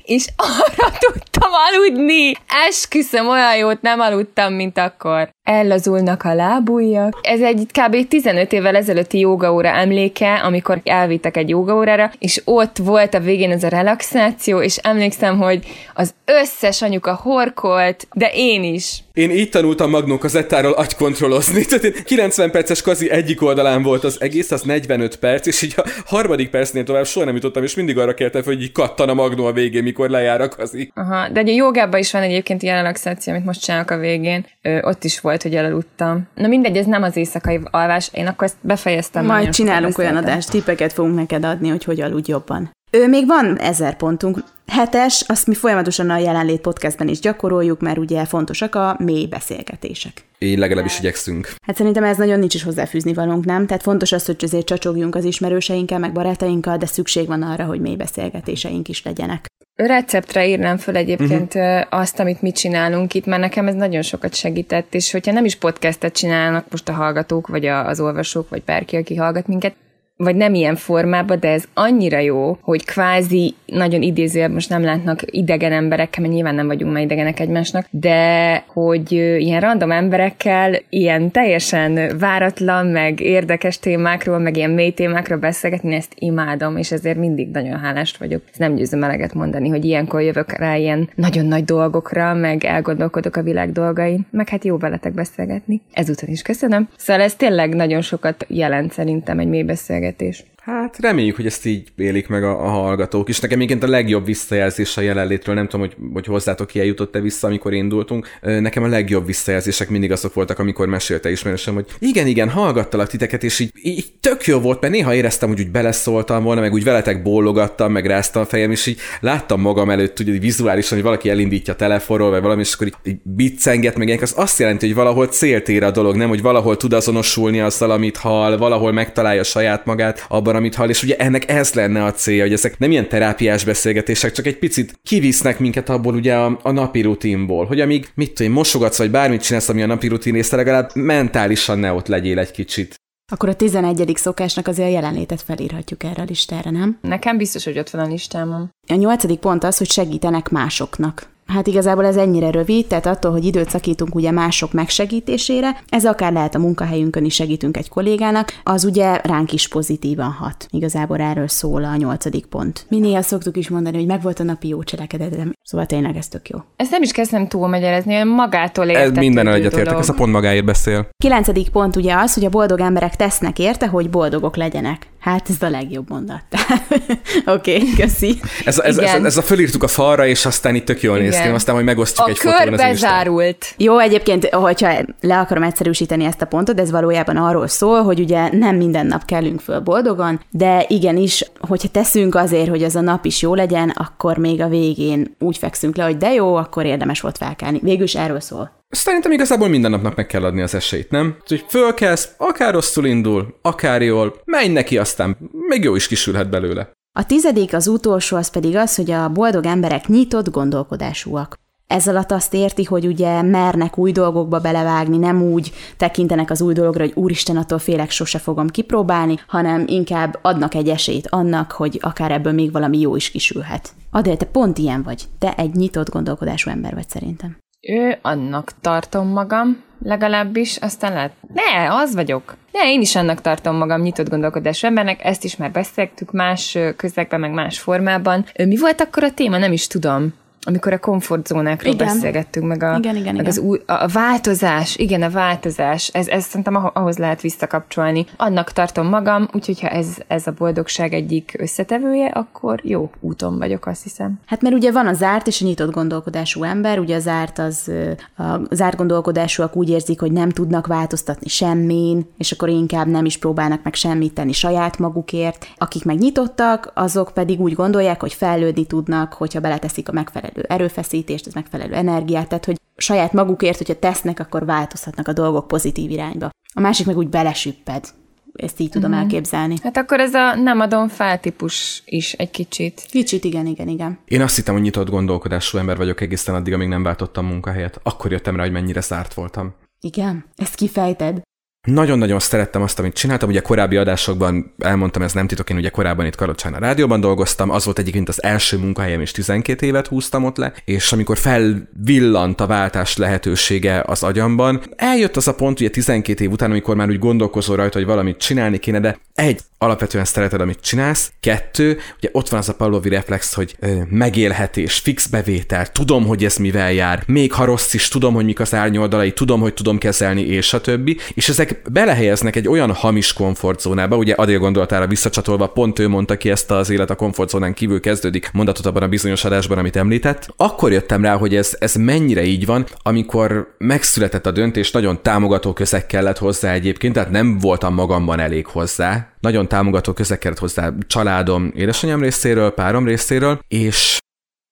és arra [LAUGHS] tudtam aludni. Esküszöm, olyan jót nem aludtam, mint akkor. Ellazulnak a lábujjak. Ez egy kb. 15 évvel ezelőtti jogaóra emléke, amikor elvittek egy jogaórára, és ott volt a végén ez a relaxáció, és emlékszem, hogy az összes anyuka horkolt, de én is. Én így tanultam Magnó kazettáról agykontrollozni. Tehát én 90 perces kazi egyik oldalán volt az egész, az 45 perc, és így a harmadik percnél tovább soha nem jutottam, és mindig arra kértem, hogy így kattan a Magnó a végén, mikor lejár a kazi. Aha, de egy jogában is van egyébként ilyen relaxáció, amit most csinálok a végén. Ö, ott is volt, hogy elaludtam. Na mindegy, ez nem az éjszakai alvás, én akkor ezt befejeztem. Majd csinálunk olyan adást, tippeket fogunk neked adni, hogy hogy aludj jobban. Ő még van ezer pontunk. Hetes, azt mi folyamatosan a jelenlét podcastben is gyakoroljuk, mert ugye fontosak a mély beszélgetések. Én legalábbis igyekszünk. Hát szerintem ez nagyon nincs is hozzáfűzni valónk, nem? Tehát fontos az, hogy azért csacsogjunk az ismerőseinkkel, meg barátainkkal, de szükség van arra, hogy mély beszélgetéseink is legyenek. Receptre írnám föl egyébként uh-huh. azt, amit mi csinálunk itt, mert nekem ez nagyon sokat segített, és hogyha nem is podcastet csinálnak most a hallgatók, vagy az olvasók, vagy bárki, aki hallgat minket, vagy nem ilyen formában, de ez annyira jó, hogy kvázi nagyon idézően most nem látnak idegen emberekkel, mert nyilván nem vagyunk már idegenek egymásnak, de hogy ilyen random emberekkel ilyen teljesen váratlan, meg érdekes témákról, meg ilyen mély témákról beszélgetni, ezt imádom, és ezért mindig nagyon hálás vagyok. Ez nem győzöm eleget mondani, hogy ilyenkor jövök rá ilyen nagyon nagy dolgokra, meg elgondolkodok a világ dolgain, meg hát jó veletek beszélgetni. Ezúton is köszönöm. Szóval ez tényleg nagyon sokat jelent szerintem egy mély beszélgetés beszélgetés. Hát reméljük, hogy ezt így élik meg a, a hallgatók is. Nekem egyébként a legjobb visszajelzés a jelenlétről, nem tudom, hogy, hogy hozzátok ki jutott-e vissza, amikor indultunk. Nekem a legjobb visszajelzések mindig azok voltak, amikor mesélte ismerősem, hogy igen, igen, hallgattalak titeket, és így, így tök jó volt, mert néha éreztem, hogy úgy beleszóltam volna, meg úgy veletek bólogattam, meg ráztam a fejem, és így láttam magam előtt, úgy vizuálisan, hogy valaki elindítja a telefonról, vagy valami, és akkor így, így biccenget, meg ilyenek, az azt jelenti, hogy valahol célt ér a dolog, nem, hogy valahol tud azonosulni azzal, amit hall, valahol megtalálja saját magát abban, amit hall, és ugye ennek ez lenne a célja, hogy ezek nem ilyen terápiás beszélgetések, csak egy picit kivisznek minket abból ugye a, a napi rutinból, hogy amíg mit tudom, mosogatsz, vagy bármit csinálsz, ami a napi rutin része, legalább mentálisan ne ott legyél egy kicsit. Akkor a 11. szokásnak azért a jelenlétet felírhatjuk erre a listára, nem? Nekem biztos, hogy ott van a listámon. A nyolcadik pont az, hogy segítenek másoknak. Hát igazából ez ennyire rövid, tehát attól, hogy időt szakítunk ugye mások megsegítésére, ez akár lehet a munkahelyünkön is segítünk egy kollégának, az ugye ránk is pozitívan hat. Igazából erről szól a nyolcadik pont. Mi néha szoktuk is mondani, hogy megvolt a napi jó cselekedetem, szóval tényleg ez tök jó. Ezt nem is kezdem túlmagyarázni, olyan magától értetődő Ez minden egyetértek, ez a pont magáért beszél. Kilencedik pont ugye az, hogy a boldog emberek tesznek érte, hogy boldogok legyenek. Hát ez a legjobb mondat. [LAUGHS] Oké, okay, köszi. Ez, ez, ez, ez, a fölírtuk a falra, és aztán itt tök jól néz ki, aztán hogy megosztjuk a egy fotón az bezárult. Jó, egyébként, hogyha le akarom egyszerűsíteni ezt a pontot, ez valójában arról szól, hogy ugye nem minden nap kellünk föl boldogan, de igenis, hogyha teszünk azért, hogy az a nap is jó legyen, akkor még a végén úgy fekszünk le, hogy de jó, akkor érdemes volt felkelni. Végül is erről szól. Szerintem igazából minden napnak meg kell adni az esélyt, nem? Hogy fölkelsz, akár rosszul indul, akár jól, menj neki, aztán még jó is kisülhet belőle. A tizedik, az utolsó, az pedig az, hogy a boldog emberek nyitott gondolkodásúak. Ez alatt azt érti, hogy ugye mernek új dolgokba belevágni, nem úgy tekintenek az új dologra, hogy úristen, attól félek, sose fogom kipróbálni, hanem inkább adnak egy esélyt annak, hogy akár ebből még valami jó is kisülhet. Adél, te pont ilyen vagy. Te egy nyitott gondolkodású ember vagy szerintem. Ő annak tartom magam, legalábbis, aztán lehet, ne, az vagyok. Ne, én is annak tartom magam nyitott gondolkodású embernek, ezt is már beszéltük más közegben, meg más formában. Mi volt akkor a téma? Nem is tudom amikor a komfortzónákról igen. beszélgettünk, meg, a, igen, igen, meg igen. az új, a, a változás, igen, a változás, ez, ez szerintem ahhoz lehet visszakapcsolni. Annak tartom magam, úgyhogy ha ez, ez a boldogság egyik összetevője, akkor jó úton vagyok, azt hiszem. Hát mert ugye van a zárt és a nyitott gondolkodású ember, ugye a zárt az, a zárt gondolkodásúak úgy érzik, hogy nem tudnak változtatni semmin, és akkor inkább nem is próbálnak meg semmit tenni saját magukért. Akik meg nyitottak, azok pedig úgy gondolják, hogy fejlődni tudnak, hogyha beleteszik a megfelelő megfelelő erőfeszítést, az megfelelő energiát, tehát hogy saját magukért, hogyha tesznek, akkor változhatnak a dolgok pozitív irányba. A másik meg úgy belesüpped. Ezt így tudom mm. elképzelni. Hát akkor ez a nem adom fel típus is egy kicsit. Kicsit, igen, igen, igen. Én azt hittem, hogy nyitott gondolkodású ember vagyok egészen addig, amíg nem váltottam munkahelyet. Akkor jöttem rá, hogy mennyire zárt voltam. Igen, ezt kifejted. Nagyon-nagyon szerettem azt, amit csináltam. Ugye korábbi adásokban elmondtam, ez nem titok, én ugye korábban itt Karocsán a rádióban dolgoztam, az volt egyébként az első munkahelyem, és 12 évet húztam ott le, és amikor felvillant a váltás lehetősége az agyamban, eljött az a pont, ugye 12 év után, amikor már úgy gondolkozol rajta, hogy valamit csinálni kéne, de egy, alapvetően szereted, amit csinálsz. Kettő, ugye ott van az a Pavlovi reflex, hogy ö, megélhetés, fix bevétel, tudom, hogy ez mivel jár, még ha rossz is, tudom, hogy mik az árnyoldalai, tudom, hogy tudom kezelni, és a többi. És ezek belehelyeznek egy olyan hamis komfortzónába, ugye Adél gondolatára visszacsatolva, pont ő mondta ki ezt az élet a komfortzónán kívül kezdődik mondatot abban a bizonyos adásban, amit említett. Akkor jöttem rá, hogy ez, ez mennyire így van, amikor megszületett a döntés, nagyon támogató közeg kellett hozzá egyébként, tehát nem voltam magamban elég hozzá, nagyon támogató közeg kellett hozzá családom, édesanyám részéről, párom részéről, és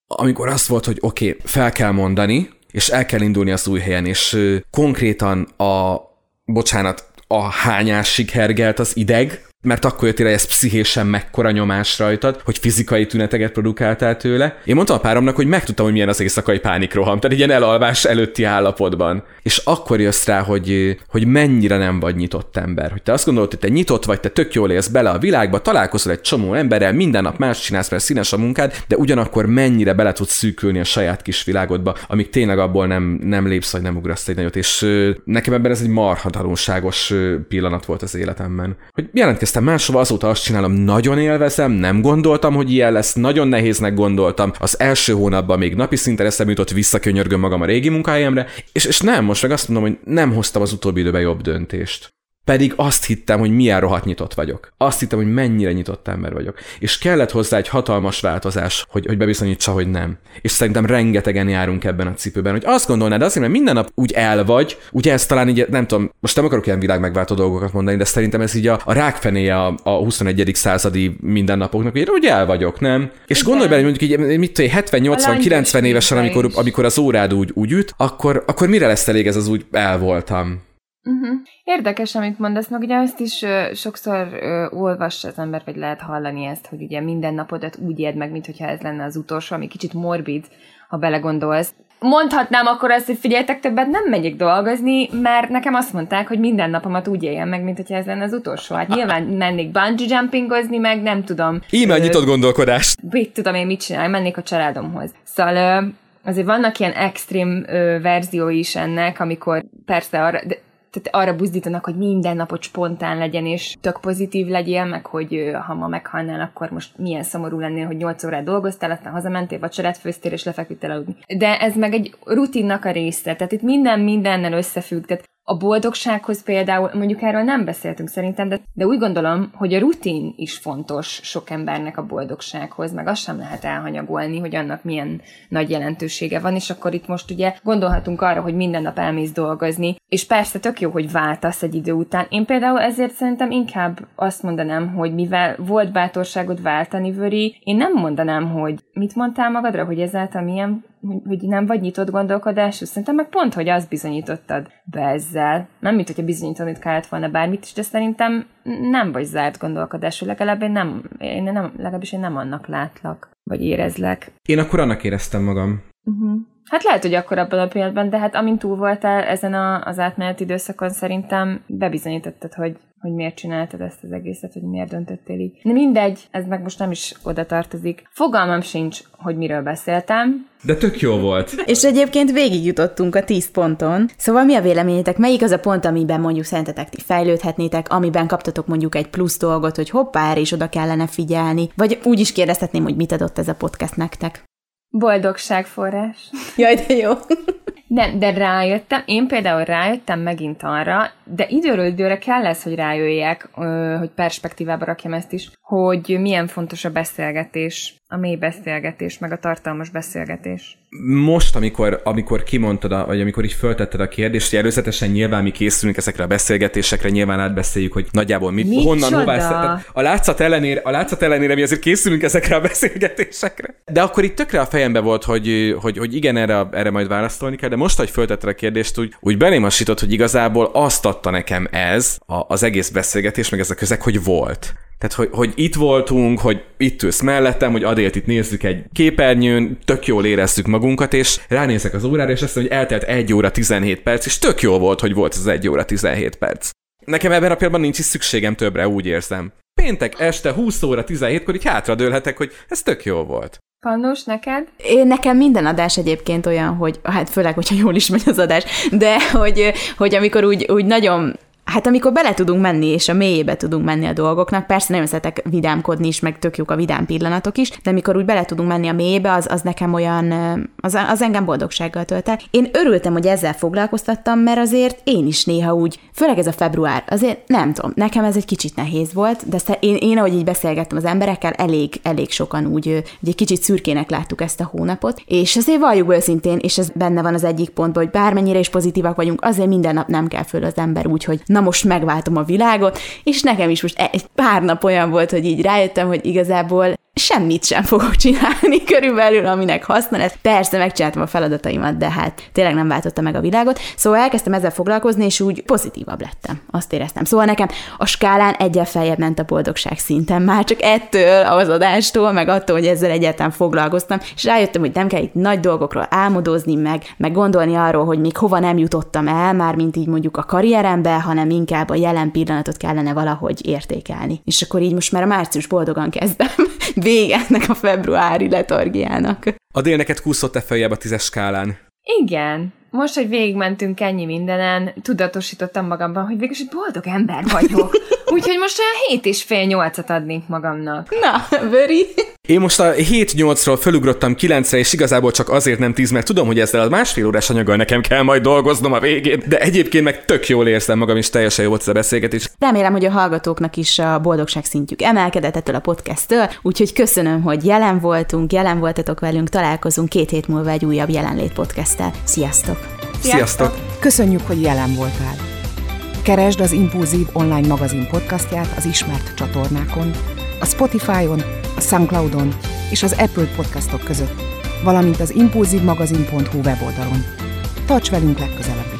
amikor azt volt, hogy oké, okay, fel kell mondani, és el kell indulni az új helyen, és konkrétan a, bocsánat, a hányásig hergelt az ideg, mert akkor jött ez pszichésen mekkora nyomás rajtad, hogy fizikai tüneteket produkáltál tőle. Én mondtam a páromnak, hogy megtudtam, hogy milyen az éjszakai pánikroham, tehát egy ilyen elalvás előtti állapotban. És akkor jössz rá, hogy, hogy mennyire nem vagy nyitott ember. Hogy te azt gondolod, hogy te nyitott vagy, te tök jól élsz bele a világba, találkozol egy csomó emberrel, minden nap más csinálsz, mert színes a munkád, de ugyanakkor mennyire bele tudsz szűkülni a saját kis világodba, amíg tényleg abból nem, nem lépsz, vagy nem ugrasz egy nagyot. És nekem ebben ez egy marha pillanat volt az életemben. Hogy jelentkeztem elkezdtem máshova, azóta azt csinálom, nagyon élvezem, nem gondoltam, hogy ilyen lesz, nagyon nehéznek gondoltam. Az első hónapban még napi szinten eszembe jutott, visszakönyörgöm magam a régi munkahelyemre, és, és nem, most meg azt mondom, hogy nem hoztam az utóbbi időben jobb döntést. Pedig azt hittem, hogy milyen rohadt nyitott vagyok. Azt hittem, hogy mennyire nyitott ember vagyok. És kellett hozzá egy hatalmas változás, hogy, hogy bebizonyítsa, hogy nem. És szerintem rengetegen járunk ebben a cipőben, hogy azt gondolnád azért, mert minden nap úgy el vagy, ugye ez talán így, nem tudom, most nem akarok ilyen világ megváltó dolgokat mondani, de szerintem ez így a, a rákfenéje a, a 21. századi mindennapoknak, hogy úgy el vagyok, nem? És Igen. gondolj bele, hogy mondjuk így, mit tudom, 70-80-90 évesen, amikor, amikor az órád úgy, úgy üt, akkor, akkor mire lesz elég ez az úgy el voltam? Uh-huh. Érdekes, amit mondasz, meg ugye azt is uh, sokszor uh, olvassa az ember, vagy lehet hallani ezt, hogy ugye minden napodat úgy éld meg, mintha ez lenne az utolsó, ami kicsit morbid, ha belegondolsz. Mondhatnám akkor azt, hogy figyeljetek, többet nem megyek dolgozni, mert nekem azt mondták, hogy minden napomat úgy éljem meg, mint ez lenne az utolsó. Hát nyilván mennék bungee jumpingozni, meg nem tudom. Íme nyitott gondolkodás. Mit tudom én mit csinálni, mennék a családomhoz. Szóval azért vannak ilyen extrém verziói is ennek, amikor persze arra, de tehát arra buzdítanak, hogy minden napot spontán legyen, és tök pozitív legyél, meg hogy ha ma meghalnál, akkor most milyen szomorú lennél, hogy 8 órát dolgoztál, aztán hazamentél, vacsorát főztél, és lefeküdtél aludni. De ez meg egy rutinnak a része, tehát itt minden mindennel összefügg, tehát a boldogsághoz például, mondjuk erről nem beszéltünk szerintem, de, de úgy gondolom, hogy a rutin is fontos sok embernek a boldogsághoz, meg azt sem lehet elhanyagolni, hogy annak milyen nagy jelentősége van, és akkor itt most ugye gondolhatunk arra, hogy minden nap elmész dolgozni, és persze tök jó, hogy váltasz egy idő után. Én például ezért szerintem inkább azt mondanám, hogy mivel volt bátorságod váltani, Vöri, én nem mondanám, hogy mit mondtál magadra, hogy ezáltal milyen hogy nem vagy nyitott gondolkodású, szerintem meg pont, hogy azt bizonyítottad be ezzel. Nem, mint hogyha bizonyítanod kellett volna bármit is, de szerintem nem vagy zárt gondolkodású, legalább én nem, én nem, legalábbis én nem annak látlak, vagy érezlek. Én akkor annak éreztem magam. Uh-huh. Hát lehet, hogy akkor abban a pillanatban, de hát amint túl voltál ezen a, az átmeneti időszakon, szerintem bebizonyítottad, hogy, hogy miért csináltad ezt az egészet, hogy miért döntöttél így. De mindegy, ez meg most nem is oda tartozik. Fogalmam sincs, hogy miről beszéltem. De tök jó volt. És egyébként végigjutottunk a 10 ponton. Szóval mi a véleményetek? Melyik az a pont, amiben mondjuk szerintetek ti fejlődhetnétek, amiben kaptatok mondjuk egy plusz dolgot, hogy hoppá, erre is oda kellene figyelni? Vagy úgy is kérdezhetném, hogy mit adott ez a podcast nektek? Boldogságforrás. Jaj, de jó. Nem, de rájöttem, én például rájöttem megint arra, de időről időre kell lesz, hogy rájöjjek, hogy perspektívába rakjam ezt is, hogy milyen fontos a beszélgetés, a mély beszélgetés, meg a tartalmas beszélgetés. Most, amikor, amikor kimondtad, a, vagy amikor így föltetted a kérdést, hogy előzetesen nyilván mi készülünk ezekre a beszélgetésekre, nyilván átbeszéljük, hogy nagyjából mit, mit honnan, hová A látszat, ellenére, a látszat ellenére mi azért készülünk ezekre a beszélgetésekre. De akkor itt tökre a fejembe volt, hogy, hogy, hogy igen, erre, erre majd válaszolni kell, de most, hogy föltetted a kérdést, úgy, úgy belém hogy igazából azt adta nekem ez, a, az egész beszélgetés, meg ez a közeg, hogy volt. Tehát, hogy, hogy itt voltunk, hogy itt ülsz mellettem, hogy Adélt itt nézzük egy képernyőn, tök jól érezzük magunkat, és ránézek az órára, és azt mondom, hogy eltelt 1 óra 17 perc, és tök jó volt, hogy volt az 1 óra 17 perc. Nekem ebben a pillanatban nincs is szükségem többre, úgy érzem. Péntek este 20 óra 17-kor így hátradőlhetek, hogy ez tök jó volt. Pannus, neked? Én nekem minden adás egyébként olyan, hogy hát főleg, hogyha jól is megy az adás, de hogy, hogy amikor úgy, úgy nagyon Hát amikor bele tudunk menni, és a mélyébe tudunk menni a dolgoknak, persze nagyon szeretek vidámkodni is, meg tök jók a vidám pillanatok is, de amikor úgy bele tudunk menni a mélyébe, az, az nekem olyan, az, az engem boldogsággal tölt el. Én örültem, hogy ezzel foglalkoztattam, mert azért én is néha úgy, főleg ez a február, azért nem tudom, nekem ez egy kicsit nehéz volt, de én, én ahogy így beszélgettem az emberekkel, elég, elég sokan úgy, úgy egy kicsit szürkének láttuk ezt a hónapot, és azért valljuk őszintén, és ez benne van az egyik pontban, hogy bármennyire is pozitívak vagyunk, azért minden nap nem kell föl az ember úgy, hogy na most megváltom a világot, és nekem is most egy pár nap olyan volt, hogy így rájöttem, hogy igazából semmit sem fogok csinálni [LAUGHS] körülbelül, aminek haszna lesz. Persze megcsináltam a feladataimat, de hát tényleg nem váltotta meg a világot. Szóval elkezdtem ezzel foglalkozni, és úgy pozitívabb lettem. Azt éreztem. Szóval nekem a skálán egyel feljebb ment a boldogság szinten. Már csak ettől az adástól, meg attól, hogy ezzel egyáltalán foglalkoztam, és rájöttem, hogy nem kell itt nagy dolgokról álmodozni, meg, meg gondolni arról, hogy még hova nem jutottam el, már mint így mondjuk a karrierembe, hanem inkább a jelen pillanatot kellene valahogy értékelni. És akkor így most már a március boldogan kezdem [LAUGHS] vége ennek a februári letargiának. A dél neked kúszott-e feljebb a tízes skálán? Igen. Most, hogy végigmentünk ennyi mindenen, tudatosítottam magamban, hogy végül egy boldog ember vagyok. [LAUGHS] Úgyhogy most olyan hét és fél nyolcat adnék magamnak. Na, Böri. Én most a 7-8-ról fölugrottam 9-re, és igazából csak azért nem 10, mert tudom, hogy ezzel a másfél órás anyaggal nekem kell majd dolgoznom a végén, de egyébként meg tök jól érzem magam, és teljesen jó volt ez a beszélgetés. Remélem, hogy a hallgatóknak is a boldogság szintjük emelkedett ettől a podcasttől, úgyhogy köszönöm, hogy jelen voltunk, jelen voltatok velünk, találkozunk két hét múlva egy újabb jelenlét podcasttel. Sziasztok! Sziasztok! Köszönjük, hogy jelen voltál. Keresd az Impulzív online magazin podcastját az ismert csatornákon, a Spotify-on, a Soundcloud-on és az Apple podcastok között, valamint az impulzívmagazin.hu weboldalon. Tarts velünk legközelebb!